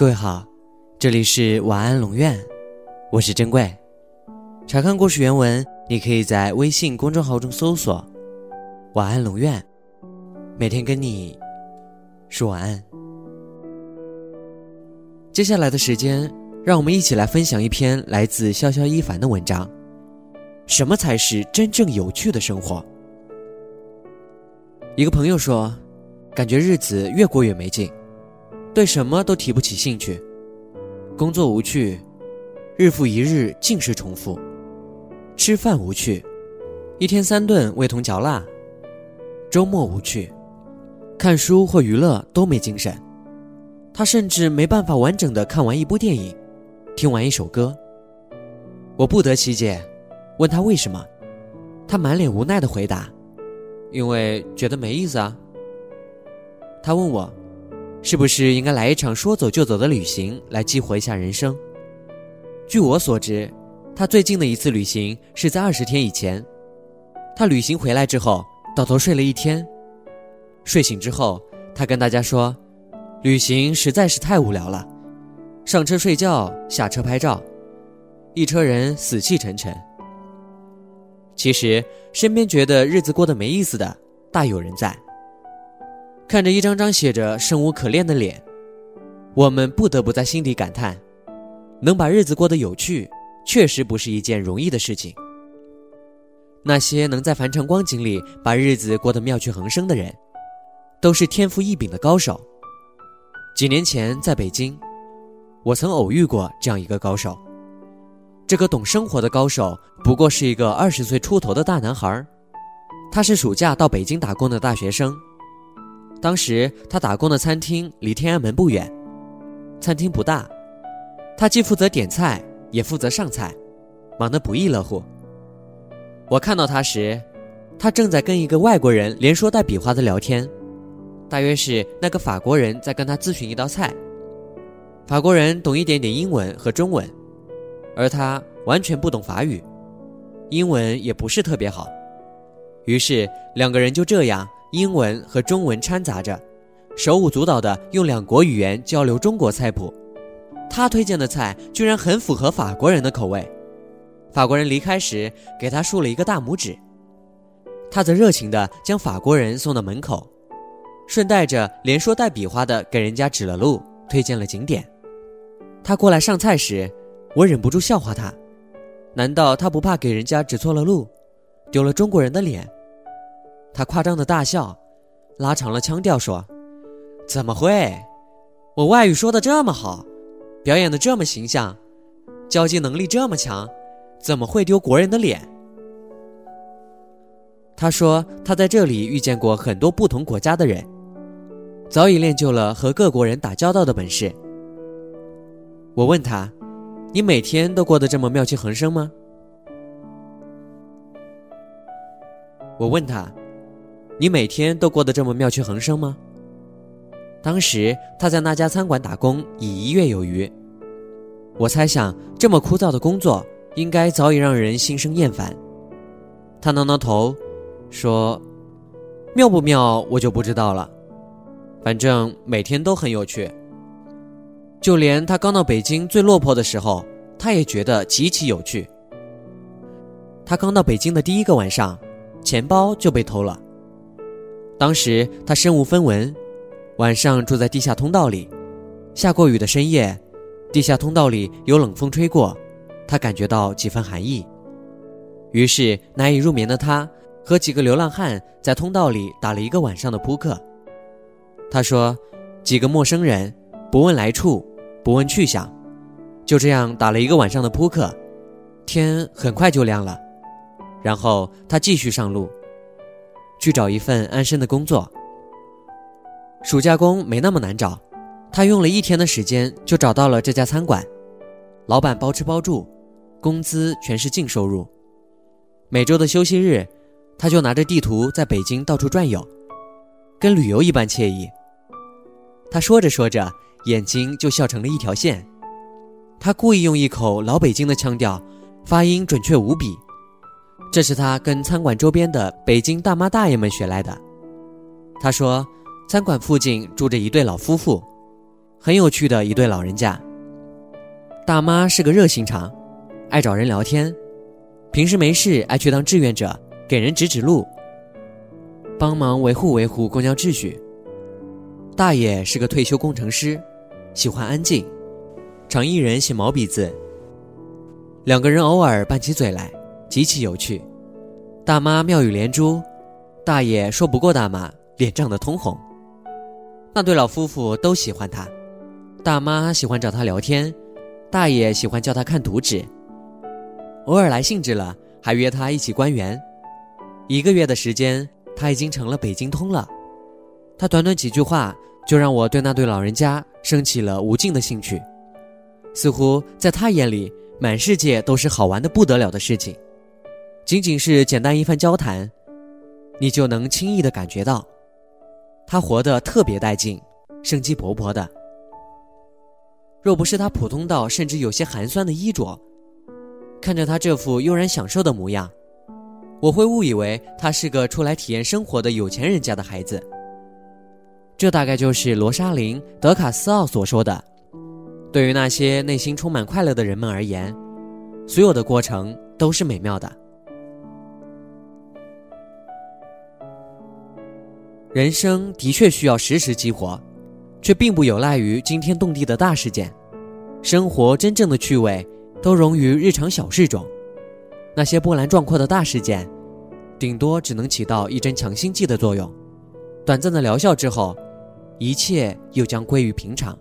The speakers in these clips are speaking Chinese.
各位好，这里是晚安龙院，我是珍贵。查看故事原文，你可以在微信公众号中搜索“晚安龙院”，每天跟你说晚安。接下来的时间，让我们一起来分享一篇来自潇潇一凡的文章：什么才是真正有趣的生活？一个朋友说，感觉日子越过越没劲。对什么都提不起兴趣，工作无趣，日复一日尽是重复；吃饭无趣，一天三顿味同嚼蜡；周末无趣，看书或娱乐都没精神。他甚至没办法完整的看完一部电影，听完一首歌。我不得其解，问他为什么，他满脸无奈的回答：“因为觉得没意思啊。”他问我。是不是应该来一场说走就走的旅行，来激活一下人生？据我所知，他最近的一次旅行是在二十天以前。他旅行回来之后，倒头睡了一天。睡醒之后，他跟大家说，旅行实在是太无聊了，上车睡觉，下车拍照，一车人死气沉沉。其实，身边觉得日子过得没意思的大有人在。看着一张张写着“生无可恋”的脸，我们不得不在心底感叹：能把日子过得有趣，确实不是一件容易的事情。那些能在凡尘光景里把日子过得妙趣横生的人，都是天赋异禀的高手。几年前在北京，我曾偶遇过这样一个高手。这个懂生活的高手，不过是一个二十岁出头的大男孩他是暑假到北京打工的大学生。当时他打工的餐厅离天安门不远，餐厅不大，他既负责点菜，也负责上菜，忙得不亦乐乎。我看到他时，他正在跟一个外国人连说带比划的聊天，大约是那个法国人在跟他咨询一道菜。法国人懂一点点英文和中文，而他完全不懂法语，英文也不是特别好，于是两个人就这样。英文和中文掺杂着，手舞足蹈地用两国语言交流中国菜谱。他推荐的菜居然很符合法国人的口味。法国人离开时给他竖了一个大拇指，他则热情地将法国人送到门口，顺带着连说带比划地给人家指了路，推荐了景点。他过来上菜时，我忍不住笑话他：难道他不怕给人家指错了路，丢了中国人的脸？他夸张的大笑，拉长了腔调说：“怎么会？我外语说的这么好，表演的这么形象，交际能力这么强，怎么会丢国人的脸？”他说：“他在这里遇见过很多不同国家的人，早已练就了和各国人打交道的本事。”我问他：“你每天都过得这么妙趣横生吗？”我问他。你每天都过得这么妙趣横生吗？当时他在那家餐馆打工已一月有余，我猜想这么枯燥的工作应该早已让人心生厌烦。他挠挠头，说：“妙不妙我就不知道了，反正每天都很有趣。就连他刚到北京最落魄的时候，他也觉得极其有趣。他刚到北京的第一个晚上，钱包就被偷了。”当时他身无分文，晚上住在地下通道里。下过雨的深夜，地下通道里有冷风吹过，他感觉到几分寒意。于是难以入眠的他和几个流浪汉在通道里打了一个晚上的扑克。他说：“几个陌生人，不问来处，不问去向，就这样打了一个晚上的扑克。天很快就亮了，然后他继续上路。”去找一份安身的工作。暑假工没那么难找，他用了一天的时间就找到了这家餐馆，老板包吃包住，工资全是净收入。每周的休息日，他就拿着地图在北京到处转悠，跟旅游一般惬意。他说着说着，眼睛就笑成了一条线。他故意用一口老北京的腔调，发音准确无比。这是他跟餐馆周边的北京大妈大爷们学来的。他说，餐馆附近住着一对老夫妇，很有趣的一对老人家。大妈是个热心肠，爱找人聊天，平时没事爱去当志愿者，给人指指路，帮忙维护维护公交秩序。大爷是个退休工程师，喜欢安静，常一人写毛笔字。两个人偶尔拌起嘴来，极其有趣。大妈妙语连珠，大爷说不过大妈，脸涨得通红。那对老夫妇都喜欢他，大妈喜欢找他聊天，大爷喜欢叫他看图纸。偶尔来兴致了，还约他一起观园。一个月的时间，他已经成了北京通了。他短短几句话，就让我对那对老人家升起了无尽的兴趣。似乎在他眼里，满世界都是好玩的不得了的事情。仅仅是简单一番交谈，你就能轻易的感觉到。他活得特别带劲，生机勃勃的。若不是他普通到甚至有些寒酸的衣着，看着他这副悠然享受的模样，我会误以为他是个出来体验生活的有钱人家的孩子。这大概就是罗莎琳·德卡斯奥所说的：“对于那些内心充满快乐的人们而言，所有的过程都是美妙的。”人生的确需要时时激活，却并不有赖于惊天动地的大事件。生活真正的趣味都融于日常小事中。那些波澜壮阔的大事件，顶多只能起到一针强心剂的作用，短暂的疗效之后，一切又将归于平常。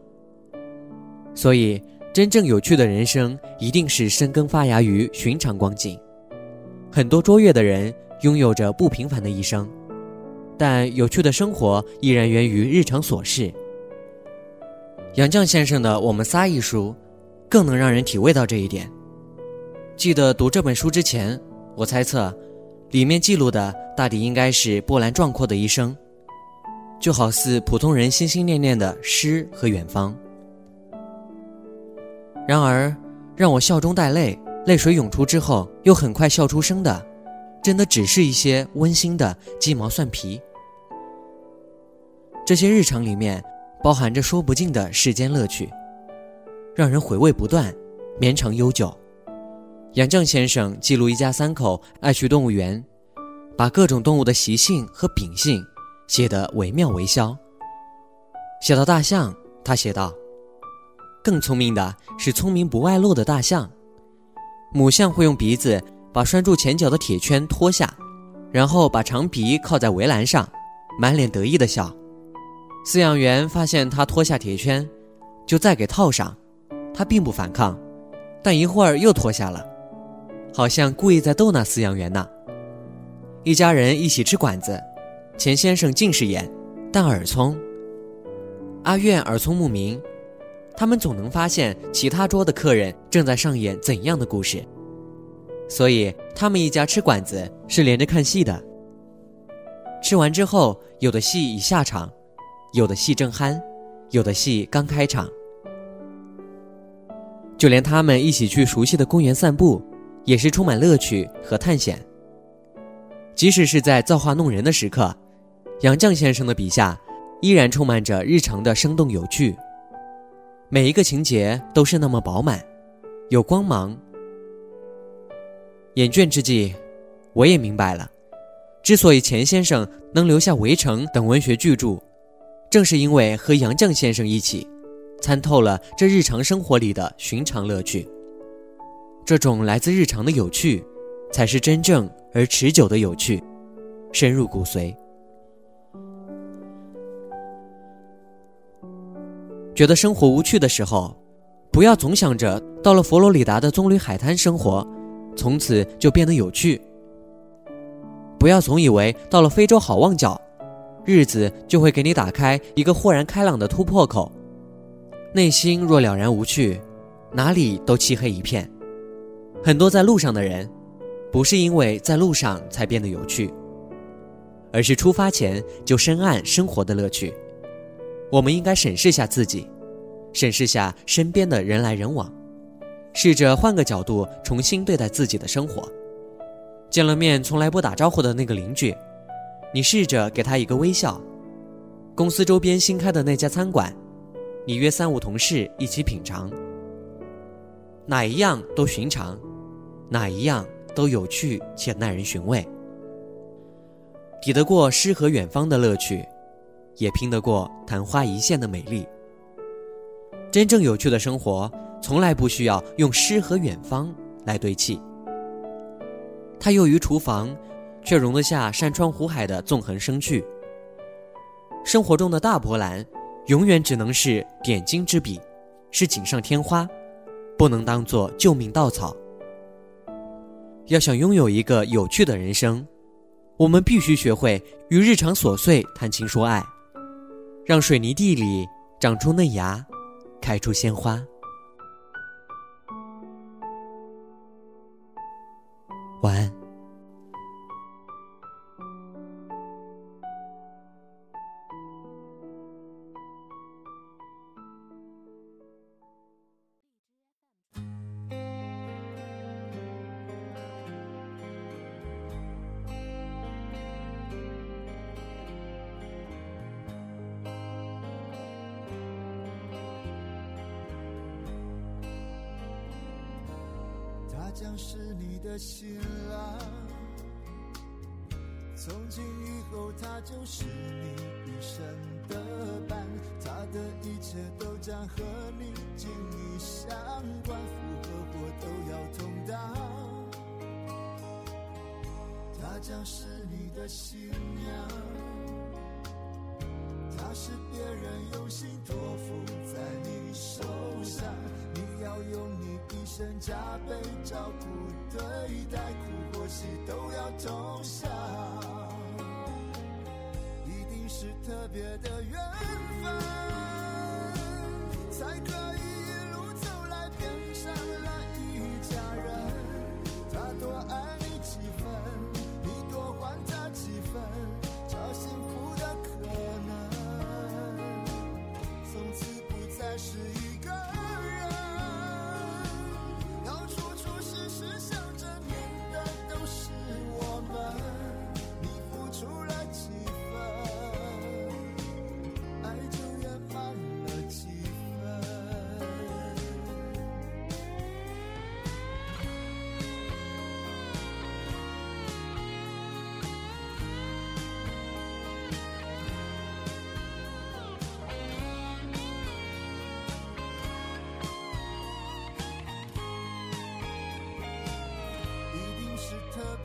所以，真正有趣的人生，一定是生根发芽于寻常光景。很多卓越的人拥有着不平凡的一生。但有趣的生活依然源于日常琐事。杨绛先生的《我们仨》一书，更能让人体味到这一点。记得读这本书之前，我猜测，里面记录的大抵应该是波澜壮阔的一生，就好似普通人心心念念的诗和远方。然而，让我笑中带泪、泪水涌出之后又很快笑出声的，真的只是一些温馨的鸡毛蒜皮。这些日常里面，包含着说不尽的世间乐趣，让人回味不断，绵长悠久。杨绛先生记录一家三口爱去动物园，把各种动物的习性和秉性写得惟妙惟肖。写到大象，他写道：“更聪明的是聪明不外露的大象，母象会用鼻子把拴住前脚的铁圈脱下，然后把长鼻靠在围栏上，满脸得意的笑。”饲养员发现他脱下铁圈，就再给套上。他并不反抗，但一会儿又脱下了，好像故意在逗那饲养员呢。一家人一起吃馆子，钱先生近视眼，但耳聪。阿苑耳聪目明，他们总能发现其他桌的客人正在上演怎样的故事，所以他们一家吃馆子是连着看戏的。吃完之后，有的戏已下场。有的戏正酣，有的戏刚开场，就连他们一起去熟悉的公园散步，也是充满乐趣和探险。即使是在造化弄人的时刻，杨绛先生的笔下依然充满着日常的生动有趣。每一个情节都是那么饱满，有光芒。厌倦之际，我也明白了，之所以钱先生能留下《围城》等文学巨著。正是因为和杨绛先生一起，参透了这日常生活里的寻常乐趣。这种来自日常的有趣，才是真正而持久的有趣，深入骨髓。觉得生活无趣的时候，不要总想着到了佛罗里达的棕榈海滩生活，从此就变得有趣。不要总以为到了非洲好望角。日子就会给你打开一个豁然开朗的突破口，内心若了然无趣，哪里都漆黑一片。很多在路上的人，不是因为在路上才变得有趣，而是出发前就深谙生活的乐趣。我们应该审视下自己，审视下身边的人来人往，试着换个角度重新对待自己的生活。见了面从来不打招呼的那个邻居。你试着给他一个微笑，公司周边新开的那家餐馆，你约三五同事一起品尝，哪一样都寻常，哪一样都有趣且耐人寻味，抵得过诗和远方的乐趣，也拼得过昙花一现的美丽。真正有趣的生活，从来不需要用诗和远方来堆砌。它囿于厨房，却容得下山川湖海的纵横生趣。生活中的大波澜，永远只能是点睛之笔，是锦上添花，不能当做救命稻草。要想拥有一个有趣的人生，我们必须学会与日常琐碎谈情说爱，让水泥地里长出嫩芽，开出鲜花。晚安。将是你的新郎，从今以后他就是你一生的伴，他的一切都将和你紧密相关，福和祸都要同当。他将是你的新娘，他是别人用心托付在你手上，你。一生加倍照顾对待，苦或喜都要同享，一定是特别的缘分，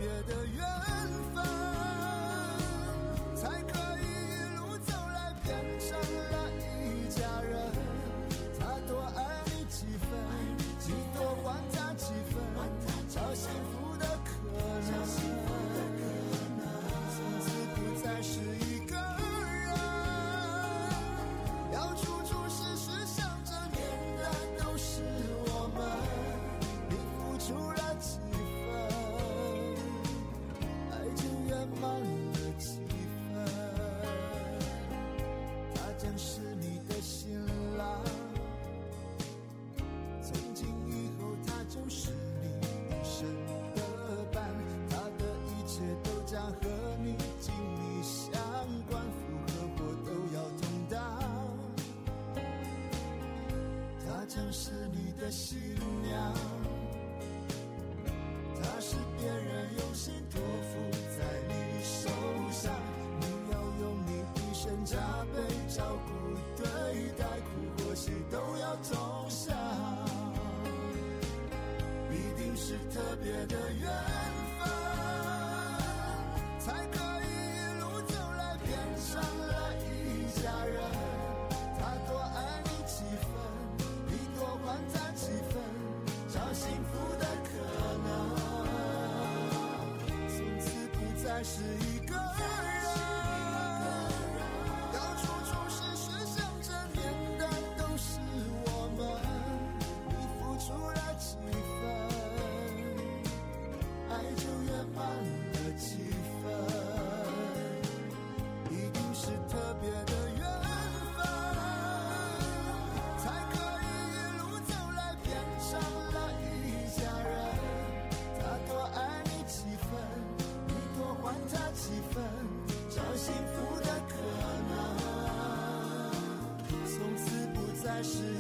别的你的爱是一是